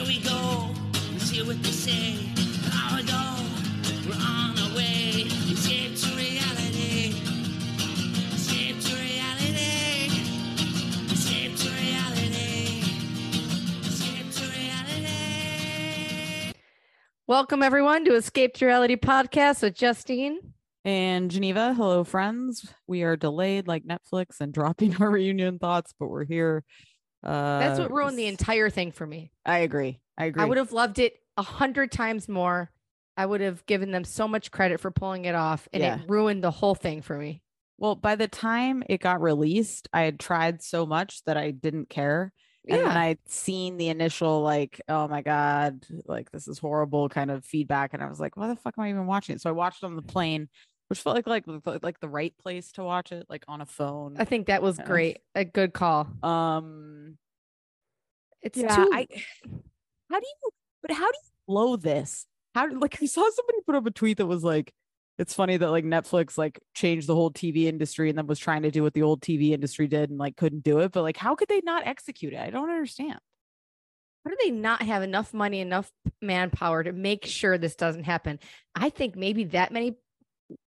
Here we go. Let's hear what they say. Now we go. We're on our way. Escape to reality. Escape to reality. Escape to reality. Escape to reality. Welcome everyone to Escape to Reality podcast with Justine. And Geneva, hello, friends. We are delayed like Netflix and dropping our reunion thoughts, but we're here. Uh, That's what ruined the entire thing for me. I agree. I agree. I would have loved it a hundred times more. I would have given them so much credit for pulling it off, and Yeah. it ruined the whole thing for me. Well, by the time it got released, I had tried so much that I didn't care. Yeah. And I'd seen the initial, like, oh my God, like this is horrible kind of feedback. And I was like, why the fuck am I even watching it? So I watched it on the plane, which felt like like the- like the right place to watch it, like on a phone. I think that was Yeah. great. A good call. Um It's yeah, too. I how do you but how do you blow this? How like I saw somebody put up a tweet that was like it's funny that like Netflix like changed the whole TV industry and then was trying to do what the old TV industry did and like couldn't do it. But like how could they not execute it? I don't understand. How do they not have enough money, enough manpower to make sure this doesn't happen? I think maybe that many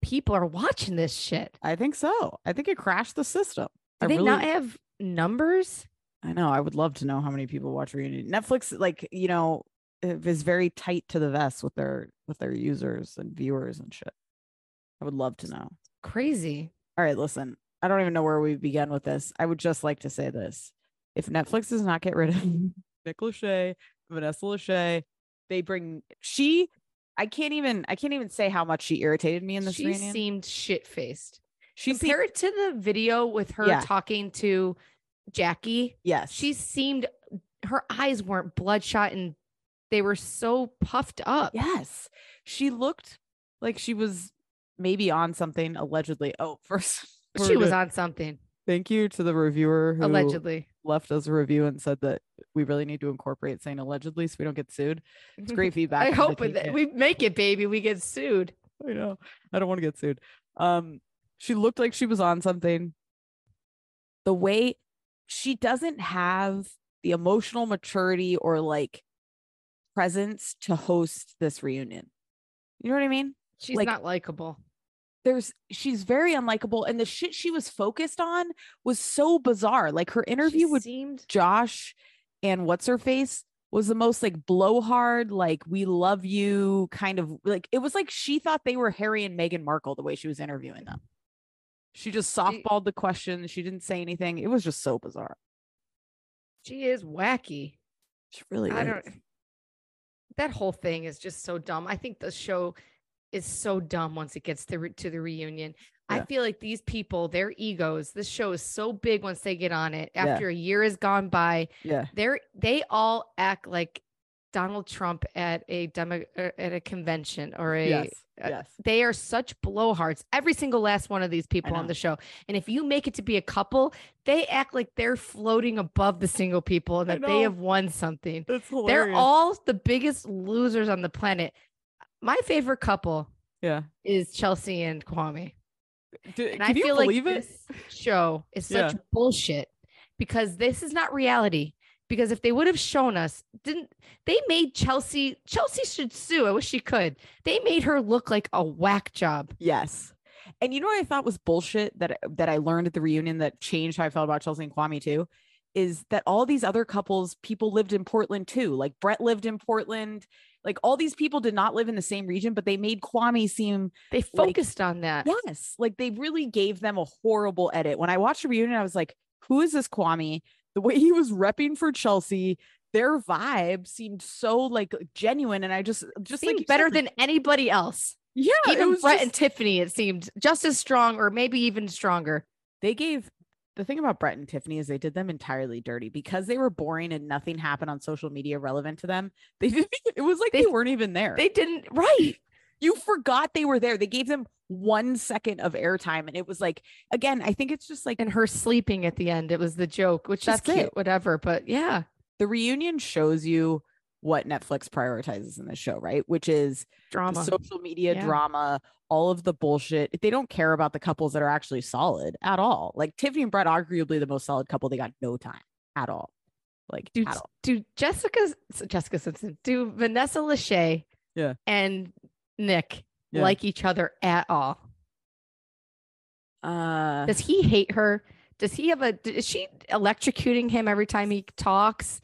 people are watching this shit. I think so. I think it crashed the system. Do I they really, not have numbers? I know. I would love to know how many people watch Reunion. Netflix, like you know, is very tight to the vest with their with their users and viewers and shit. I would love to know. Crazy. All right, listen. I don't even know where we began with this. I would just like to say this: if Netflix does not get rid of Nick Lachey, Vanessa Lachey, they bring she. I can't even. I can't even say how much she irritated me in this she reunion. seemed shit faced. she seemed to the video with her Yeah. talking to Jackie. yes. She seemed her eyes weren't bloodshot and they were so puffed up. Yes. She looked like she was maybe on something allegedly. Oh, first she was on something Thank you to the reviewer who allegedly. Left us a review and said that we really need to incorporate saying allegedly so we don't get sued. It's great feedback. I hope that we make it, baby. We get sued. I know. I don't want to get sued. Um, she looked like she was on something. The way she doesn't have the emotional maturity or like presence to host this reunion. You know what I mean? She's Like- not likable. There's she's very unlikable and the shit she was focused on was so bizarre like her interview She with seemed josh and what's her face was the most like blowhard like we love you kind of like it was like she thought they were harry and meghan markle the way she was interviewing them she just softballed the questions she didn't say anything it was just so bizarre she is wacky. she really I is. don't that whole thing is just so dumb. I think the show is so dumb once it gets to, re- to the reunion. I feel like these people, their egos, this show is so big once they get on it. Yeah. After a year has gone by, yeah. they're they all act like Donald Trump at a demo uh, at a convention or a yes uh, yes. they are such blowhards every single last one of these people on the show. And if you make it to be a couple they act like they're floating above the single people and that they have won something. They're all the biggest losers on the planet my favorite couple yeah is chelsea and kwame D- and can i you feel believe like it this show is such Yeah. bullshit because this is not reality because if they would have shown us didn't they made chelsea chelsea should sue i wish she could they made her look like a whack job Yes. And you know what I thought was bullshit that that I learned at the reunion that changed how I felt about Chelsea and Kwame too is that all these other couples people lived in Portland too. Like Brett lived in Portland. Like all these people did not live in the same region, but they made Kwame seem they Like, focused on that yes, like they really gave them a horrible edit. When I watched the reunion, I was like, who is this Kwame? The way he was repping for Chelsea, their vibe seemed so like genuine. And I just just seemed like better said, than anybody else yeah, even brett just- and tiffany it seemed just as strong or maybe even stronger they gave the thing about Brett and Tiffany is they did them entirely dirty because they were boring and nothing happened on social media relevant to them. They didn't. It was like they, They- weren't even there. they didn't right you forgot they were there. They gave them one second of airtime, and it was like again. I think it's just like and her sleeping at the end it was the joke which That's is cute it. whatever but yeah the reunion shows you what Netflix prioritizes in this show, right? Which is drama social media Yeah. drama, all of the bullshit. They don't care about the couples that are actually solid at all. Like Tiffany and Brett, arguably the most solid couple, they got no time at all. like do do Jessica Jessica Simpson do Vanessa Lachey Yeah. and Nick Yeah. like each other at all? Uh, Does he hate her? Does he have a is she electrocuting him every time he talks?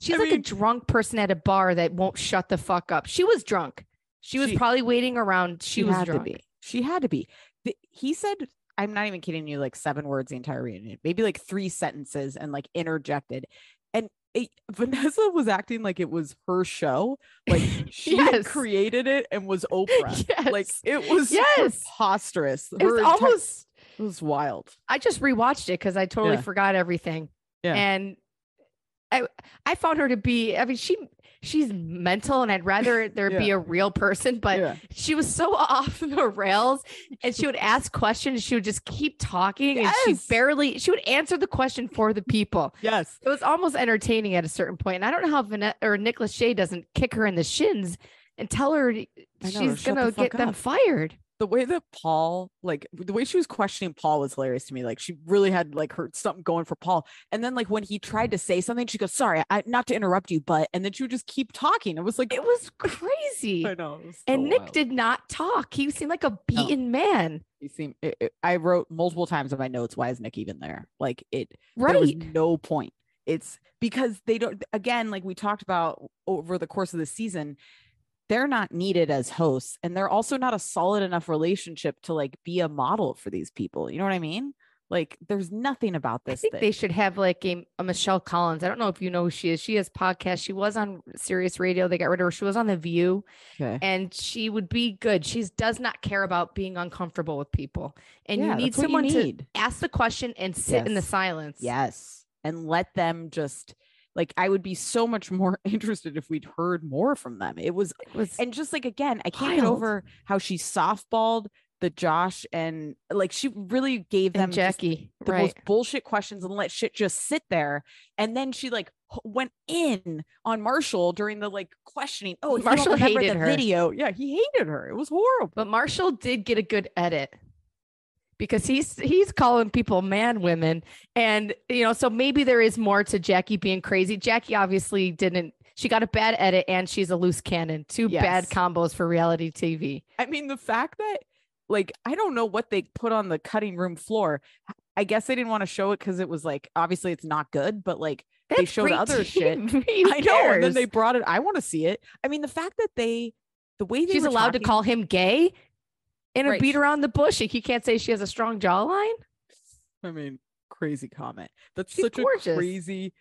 She's I like mean- a drunk person at a bar that won't shut the fuck up. She was drunk. She was She- probably waiting around. She, was had drunk. to be. She had to be. The- he said, I'm not even kidding you, like seven words the entire reunion, maybe like three sentences and like interjected. And it, Vanessa was acting like it was her show. Like she Yes. created it and was Oprah. yes. Like it was Yes. preposterous. it was Her almost it was wild. I just rewatched it because I totally Yeah. forgot everything. Yeah. And I I found her to be, I mean, she she's mental and I'd rather there be a real person, but yeah. she was so off the rails and she would ask questions. She would just keep talking and she barely she would answer the question for the people. Yes. It was almost entertaining at a certain point. And I don't know how Vanessa or Nick Lachey doesn't kick her in the shins and tell her know, she's gonna get fuck them fired. The way that Paul, like the way she was questioning Paul was hilarious to me. Like she really had like her something going for Paul. And then like when he tried to say something, she goes, sorry, I not to interrupt you, but and then she would just keep talking. It was like It was crazy. I know. was And Nick wild. did not talk. He seemed like a beaten man. He seemed it, it- I wrote multiple times in my notes, why is Nick even there? Like it there was Right. no point. It's because they don't again, like we talked about over the course of the season, they're not needed as hosts and they're also not a solid enough relationship to like be a model for these people. You know what I mean? Like there's nothing about this. I think thing. they should have like a, a Michelle Collins. I don't know if you know who she is. She has podcasts. She was on Sirius Radio. They got rid of her. She was on The View, okay. and she would be good. She does not care about being uncomfortable with people. And Yeah, you need that's what someone to ask the question and sit in the silence. Yes. And let them just like I would be so much more interested if we'd heard more from them. It was It was and just like again, I can't get over how she softballed the Josh and like she really gave them and Jackie. the right. most bullshit questions and let shit just sit there. And then she like went in on Marshall during the like questioning. Oh, Marshall hated the her. video. Yeah, he hated her. It was horrible. But Marshall did get a good edit because he's he's calling people man women and you know so maybe there is more to Jackie being crazy. Jackie obviously didn't she got a bad edit and she's a loose cannon. Two bad combos for reality TV. I mean, the fact that like I don't know what they put on the cutting room floor. I guess they didn't want to show it because it was like obviously it's not good, but like They showed other shit. TV. I know. And then they brought it. I want to see it. I mean, the fact that they the way they she's allowed to call him gay and a Right. beat around the bush. Like he can't say she has a strong jawline. I mean, crazy comment. That's She's such gorgeous. a crazy,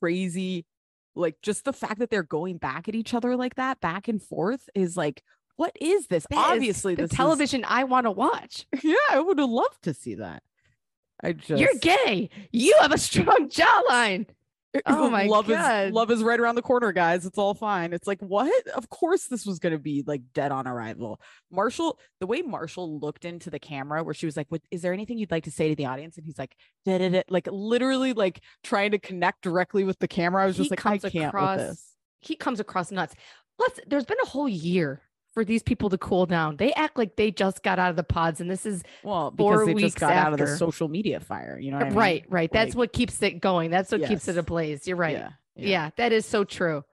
crazy, like just the fact that they're going back at each other like that, back and forth, is like, what is this? That is Obviously, the this is- television I want to watch. yeah, I would have loved to see that. I just You're gay. You have a strong jawline. Oh my love God. is love is right around the corner, guys. It's all fine. It's like what? Of course, this was gonna be like dead on arrival. Marshall, the way Marshall looked into the camera, where she was like, "What is there anything you'd like to say to the audience?" And he's like, da, da, da, like literally like trying to connect directly with the camera. I was He just like, I can't across- with this. He comes across nuts. Let's. There's been a whole year for these people to cool down. They act like they just got out of the pods, and this is Well, four because they just weeks got out of the social media fire. You know what I mean? right. Right. That's what keeps it going. That's what keeps it ablaze. You're right. Yeah. Yeah. that is so true.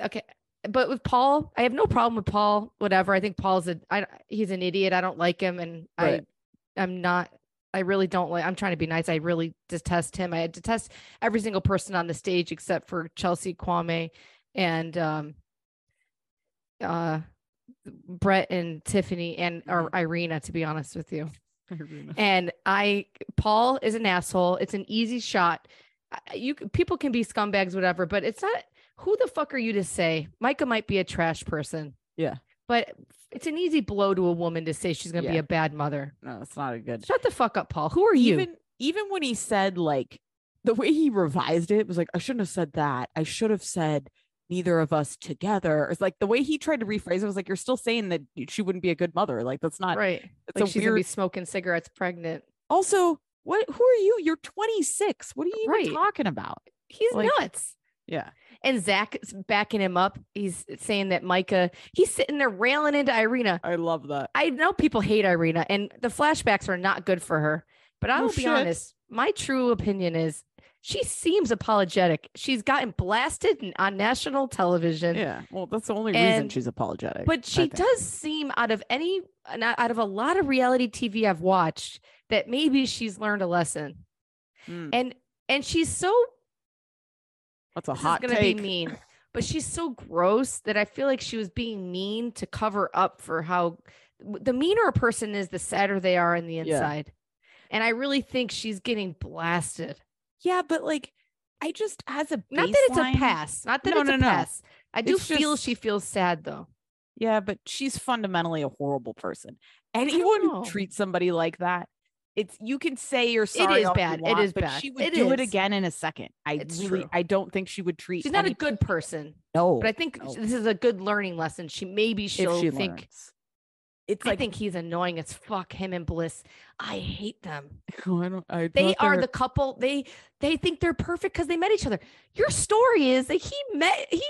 Okay. But with Paul, I have no problem with Paul. Whatever. I think Paul's a I, he's an idiot. I don't like him, and Right. I I'm not. I really don't like. I'm trying to be nice. I really detest him. I detest every single person on the stage except for Chelsea Kwame and um uh Brett and Tiffany and or mm-hmm. Irina. To be honest with you, Irina. and I Paul is an asshole. It's an easy shot. You people can be scumbags, whatever, but it's not. Who the fuck are you to say? Micah might be a trash person. Yeah. but it's an easy blow to a woman to say she's gonna be a bad mother. No, it's not a good. Shut the fuck up, Paul. Who are you? even even when he said like the way he revised it was like I shouldn't have said that. I should have said neither of us together. It's like the way he tried to rephrase it was like you're still saying that she wouldn't be a good mother. Like that's not. right? It's Like a she's gonna be smoking cigarettes, pregnant. Also, what? Who are you? You're 26. What are you even Right. talking about? He's Like- nuts. Yeah. And Zach is backing him up. He's saying that Micah, he's sitting there railing into Irina. I love that. I know people hate Irina and the flashbacks are not good for her. But I No will be shit. honest, my true opinion is she seems apologetic. She's gotten blasted on national television. Yeah. Well, that's the only reason And- she's apologetic. But she does seem out of any out of a lot of reality TV I've watched that maybe she's learned a lesson. Mm, And and she's so that's a hot gonna take. be mean, but she's so gross that I feel like she was being mean to cover up for how the meaner a person is, the sadder they are in the Yeah. inside. And I really think she's getting blasted. Yeah, but like, I just as a Not that it's a pass. Not that No, it's no, a no. pass. I do It's feel just- she feels sad though. Yeah, but she's fundamentally a horrible person. Anyone who treats somebody like that, it's you can say you're sorry. is all you bad. Want, is but bad. She would It do it is. again in a second. I It's really, true. I don't think she would treat. She's not a good person, No, but I think no. this is a good learning lesson. She maybe she'll she think learns. It's I like think he's annoying as fuck. Him and Bliss, I hate them. Oh, I don't. I They are they're- the couple. They they think they're perfect because they met each other. Your story is that he met he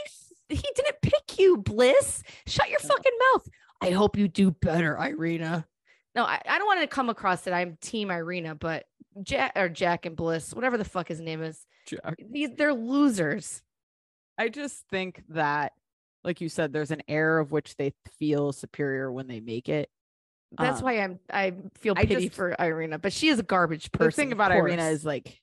he didn't pick you, Bliss. Shut your fucking mouth. I hope you do better, Irina. No, I, I don't want to come across that I'm Team Irina, but Jack or Jack and Bliss, whatever the fuck his name is, Jack. these they're losers. I just think that, like you said, there's an air of which they feel superior when they make it. That's Um, why I'm I feel I pity just- for Irina, but she is a garbage person. the thing about Irina is like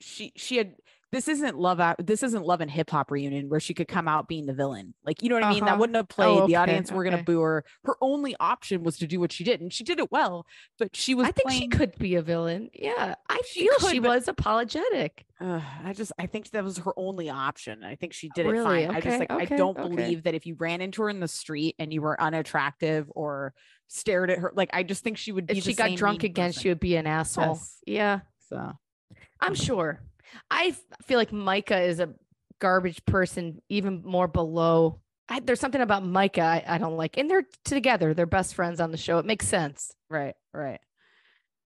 she she had this isn't love this isn't love and hip hop reunion where she could come out being the villain. Like you know what I mean? That Uh-huh. wouldn't have played. okay, the audience were gonna boo her. Her only option was to do what she did, and she did it well. But she was I think playing. she could be a villain. Yeah, I feel she could, but- was apologetic. Ugh, I just I think that was her only option. I think she did it Really? fine. I just Okay, like I don't okay. believe that if you ran into her in the street and you were unattractive or stared at her, like I just think she would be. If she got drunk again, person. she would be an asshole. Yes. Yeah, So I'm sure. I f- feel like Micah is a garbage person, even more below. I, there's something about Micah I, I don't like, and they're together. They're best friends on the show. It makes sense. right, right.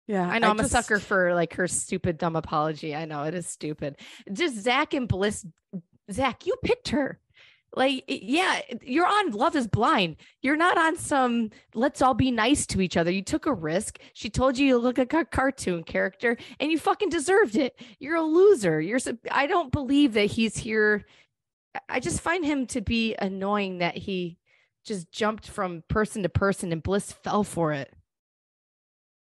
Yeah, I know I am a sucker for like her stupid dumb apology. I know it is stupid. Just Zach and Bliss. Zach, you picked her. Like, yeah, you're on Love is Blind. You're not on some let's all be nice to each other. You took a risk. She told you you look like a cartoon character and you fucking deserved it. You're a loser. You're so, I don't believe that he's here. I- just find him to be annoying that he just jumped from person to person and Bliss fell for it.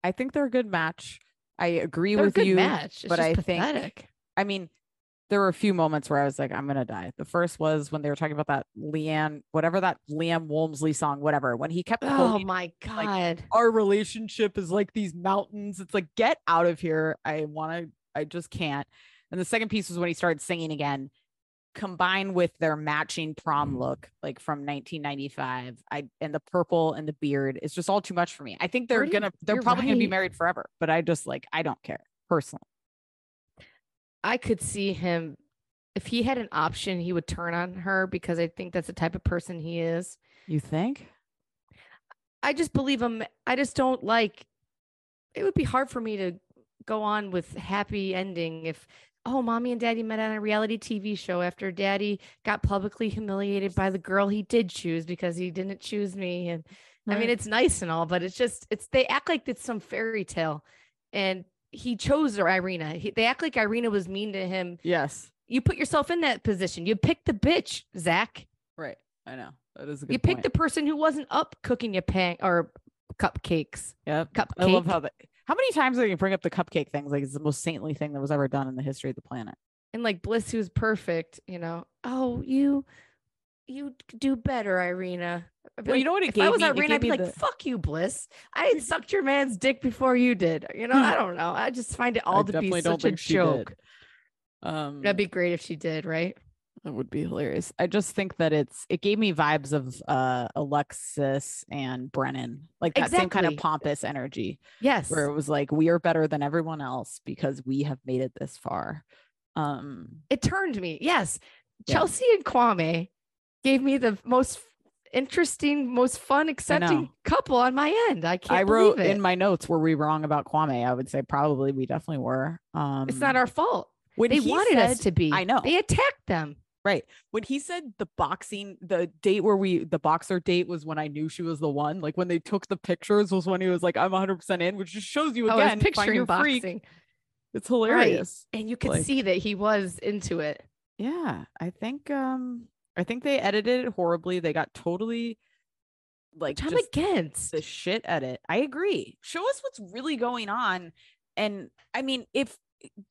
I think they're a good match. I agree They're a with good you, match. It's but just I think pathetic. I mean, there were a few moments where I was like, I'm gonna die. The first was when they were talking about that Leanne, whatever that Liam Wolmsley song, whatever. When he kept Oh quoting, my god. our relationship is like these mountains. It's like, get out of here. I want to, I just can't. And the second piece was when he started singing again, combined with their matching prom mm. look, like from 1995. I and the purple and the beard is just all too much for me. I think they're Pretty- gonna, they're you're probably gonna be married forever, but I just like, I don't care personally. I could see him if he had an option, he would turn on her because I think that's the type of person he is. You think? I just believe him. I just don't like it would be hard for me to go on with happy ending if oh mommy and daddy met on a reality TV show after daddy got publicly humiliated by the girl he did choose because he didn't choose me and I mean it's nice and all but it's just it's they act like it's some fairy tale and he chose Irina. He, they act like Irina was mean to him. Yes. You put yourself in that position. You picked the bitch, Zach. Right. I know. That is a good You picked point. the person who wasn't up cooking your pan or cupcakes. Yep. Cupcake. I love how that. How many times are you bring up the cupcake things? Like it's the most saintly thing that was ever done in the history of the planet. and like Bliss, who's perfect. You know. Oh, you, you do better, Irina. Well, you know what it if I was me? Irina, I'd be like, the- "Fuck you, Bliss! I sucked your man's dick before you did." You know, I don't know. I just find it all I to be such a joke. Um, That'd be great if she did, right? that would be hilarious. I just think that it's it gave me vibes of uh Alexis and Brennon, like that same kind of pompous energy, Yes. where it was like we are better than everyone else because we have made it this far. Um, it turned me. Yes. Yeah. Chelsea and Kwame gave me the most interesting, most fun, accepting couple on my end. I can't I wrote in my notes were we wrong about Kwame? I would say probably we definitely were. Um, it's not our fault. when They he wanted us to be. I know. They attacked them. Right. When he said the boxing, the date where we, the boxer date was when I knew she was the one. Like when they took the pictures was when he was like, I'm 100% in, which just shows you Oh, again, find picturing your freak. boxing. It's hilarious. and you could Like- see that he was into it. Yeah, I think um I think they edited it horribly. They got totally like I'm against. the shit edit. I agree. Show us what's really going on. And I mean, if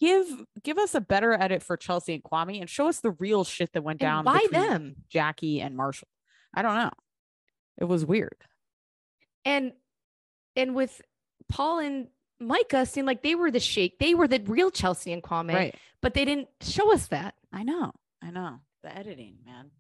give give us a better edit for Chelsea and Kwame and show us the real shit that went down between them? Jackie and Marshall. I don't know. It was weird. And and with Paul and Micah seemed like they were the shake. They were the real Chelsea and Kwame, Right. but they didn't show us that. I know. I know. The editing, man.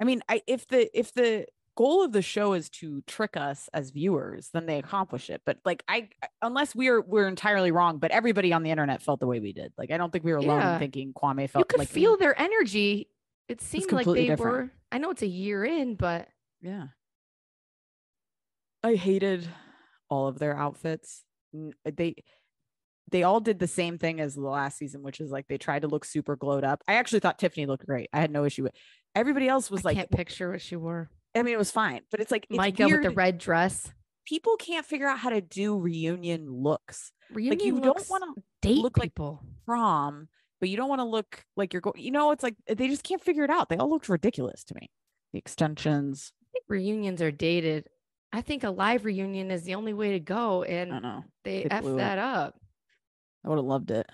I mean, I if the if the goal of the show is to trick us as viewers, then they accomplish it. But like I unless we're we're entirely wrong, but everybody on the internet felt the way we did. Like I don't think we were alone Yeah. in thinking Kwame felt You could like feel their energy. It seemed like they different. were. I know it's a year in, but Yeah. I hated all of their outfits. They they all did the same thing as the last season, which is like they tried to look super glowed up. I actually thought Tiffany looked great. I had no issue with. Everybody else was I like, can't picture what she wore. I mean, it was fine, but it's like it's Micah with the red dress. People can't figure out how to do reunion looks. Reunion like you don't want to date look like people. prom, but you don't want to look like you're going. You know, it's like they just can't figure it out. They all looked ridiculous to me. The extensions. I think reunions are dated. I think a live reunion is the only way to go, and they f that up. I would have loved it.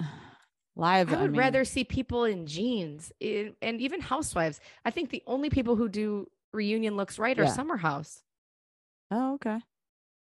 Live. I would mean, rather see people in jeans in, and even housewives. I think the only people who do reunion looks right are Summer House, Oh, okay.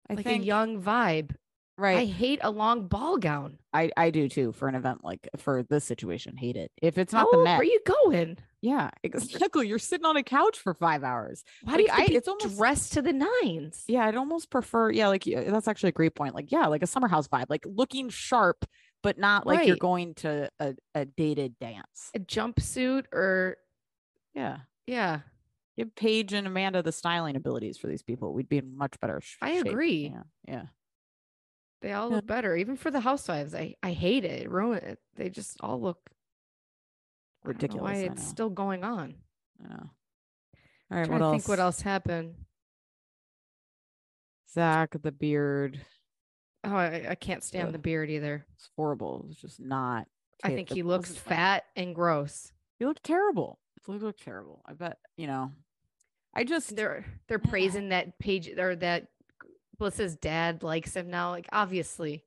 I like think a young vibe. Right. I hate a long ball gown. I, I do too for an event like for this situation. Hate it. If it's not How the old Where are you going? yeah, exactly. You're sitting on a couch for five hours. Why Like, do you I- it's almost- dressed to the nines? Yeah, I'd almost prefer. Yeah, like yeah, that's actually a great point. Like yeah, like a summer house vibe, like looking sharp, but not like you're going to a, a dated dance. A jumpsuit or Yeah, yeah, give Paige and Amanda the styling abilities for these people. We'd be in much better. sh- I shape. agree. Yeah, yeah. they all Yeah. look better. Even for the housewives, I I hate it. Ruin it. They just all look I don't know Ridiculous. Why it's still going on? I know. All right, what else? think what else happened. Zach the beard. Oh, I, I can't stand the beard either. It's horrible. It's just not. I think he looks fat and gross. He looked terrible. He looked terrible. I bet you know. I just They're they're praising that page or that Bliss's dad likes him now. Like obviously,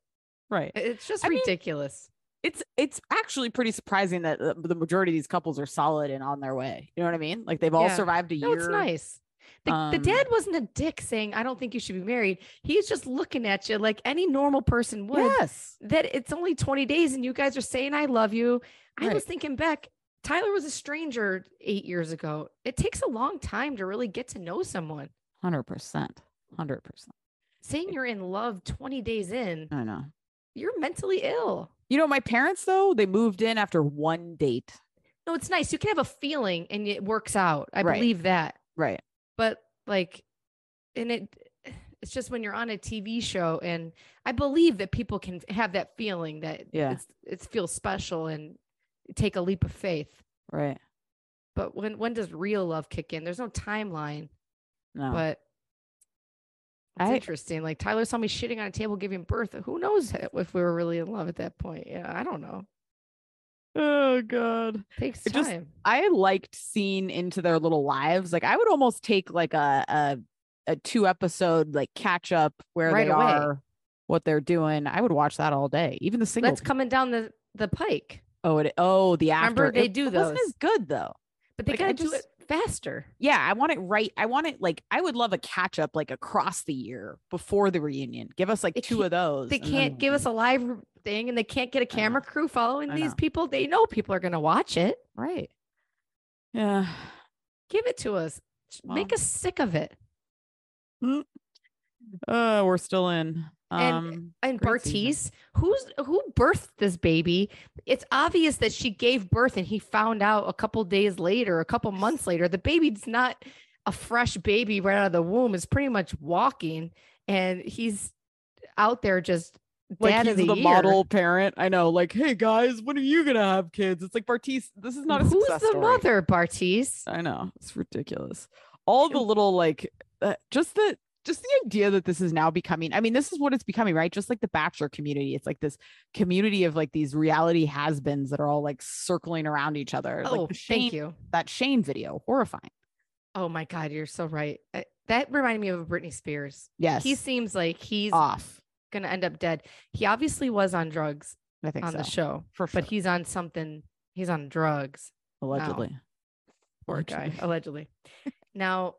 right. It's just I mean, ridiculous. It's it's actually pretty surprising that uh, the majority of these couples are solid and on their way. You know what I mean? Like they've all Yeah. survived a year. no, it's nice. The, the um, dad wasn't a dick saying, "I don't think you should be married." He's just looking at you like any normal person would. Yes. That it's only twenty days and you guys are saying, "I love you." I was thinking back. Tyler was a stranger eight years ago. It takes a long time to really get to know someone. Hundred percent. Hundred percent. Saying you're in love 20 days in, I know. you're mentally ill. You know, my parents though they moved in after one date. No, it's nice. You can have a feeling and it works out. I Right. believe that. Right. But like, and it, it's just when you're on a TV show, and I believe that people can have that feeling that Yeah. it's, it feels special and take a leap of faith. Right. But when when does real love kick in? There's no timeline, No. but it's I- interesting. Like Tyler saw me shitting on a table giving birth. Who knows if we were really in love at that point? Yeah, I don't know. Oh god. takes It just- time. I liked seeing into their little lives. Like I would almost take like a a, a two episode like catch up where Right they away. are, what they're doing. I would watch that all day. Even the single. That's coming down the the pike, oh, it, oh, the after. Remember, they it, do it wasn't those. as good though. but they Like, gotta do it faster. Yeah, I want it right. I want it like I would love a catch up like across the year before the reunion. Give us like They two of those. They can't give us a live thing, and they can't get a camera crew following these people. They know people are gonna watch it. right. Yeah. Give it to us. J- Make us sick of it. Uh, we're still in. And- Um, And season. Bartise, who's who birthed this baby? It's obvious that she gave birth, and he found out a couple days later, a couple months later. The baby's not a fresh baby right out of the womb; is pretty much walking, and he's out there just like dad he's the, the, model parent. I know. Like, hey guys, when are you gonna have kids? It's like Bartise. This is not a Who's the story. mother, Bartise? I know. It's ridiculous. All the little like, uh, just the just the idea that this is now becoming i mean this is what it's becoming right just like the bachelor community it's like this community of like these reality has-beens that are all like circling around each other Oh, like the Shayne, thank you. that shayne video horrifying Oh my God, you're so right. That reminded me of Britney Spears. yes He seems like he's off gonna end up dead. He obviously was on drugs i think on so the show, for sure but he's on something. He's on drugs. allegedly oh, Poor guy, Allegedly. allegedly. now,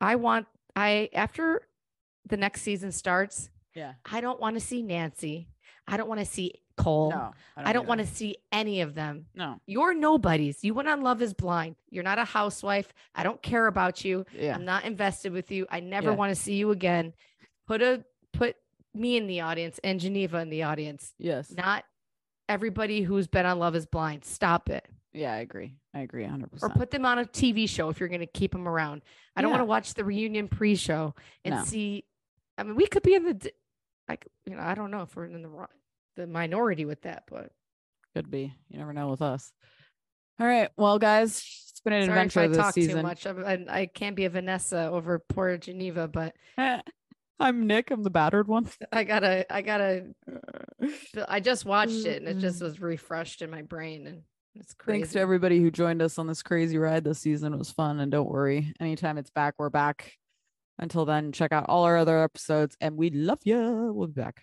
I want I after the next season starts, yeah I don't want to see Nancy. I don't want to see Cole. no I don't want to see any of them. no You're nobodies. You went on Love is Blind. You're not a housewife. I don't care about you. yeah I'm not invested with you. I never Yeah. want to see you again. Put a put me in the audience and Geneva in the audience. yes Not everybody who's been on Love is Blind. Stop it. Yeah i agree i agree 100% Or put them on a TV show if you're going to keep them around. I don't want to watch the reunion pre-show and No. see. I mean, we could be in the, like, you know, I don't know if we're in the the minority with that, but could be you never know with us all right well guys it's been an sorry if adventure I this talk season too much. I, I can't be a Vanessa over poor Geneva, but i'm nick i'm the battered one I gotta, I gotta. I just watched it and it just was refreshed in my brain, and it's crazy. Thanks to everybody who joined us on this crazy ride this season. It was fun. And don't worry, anytime it's back, we're back. Until then, check out all our other episodes and we love you. We'll be back.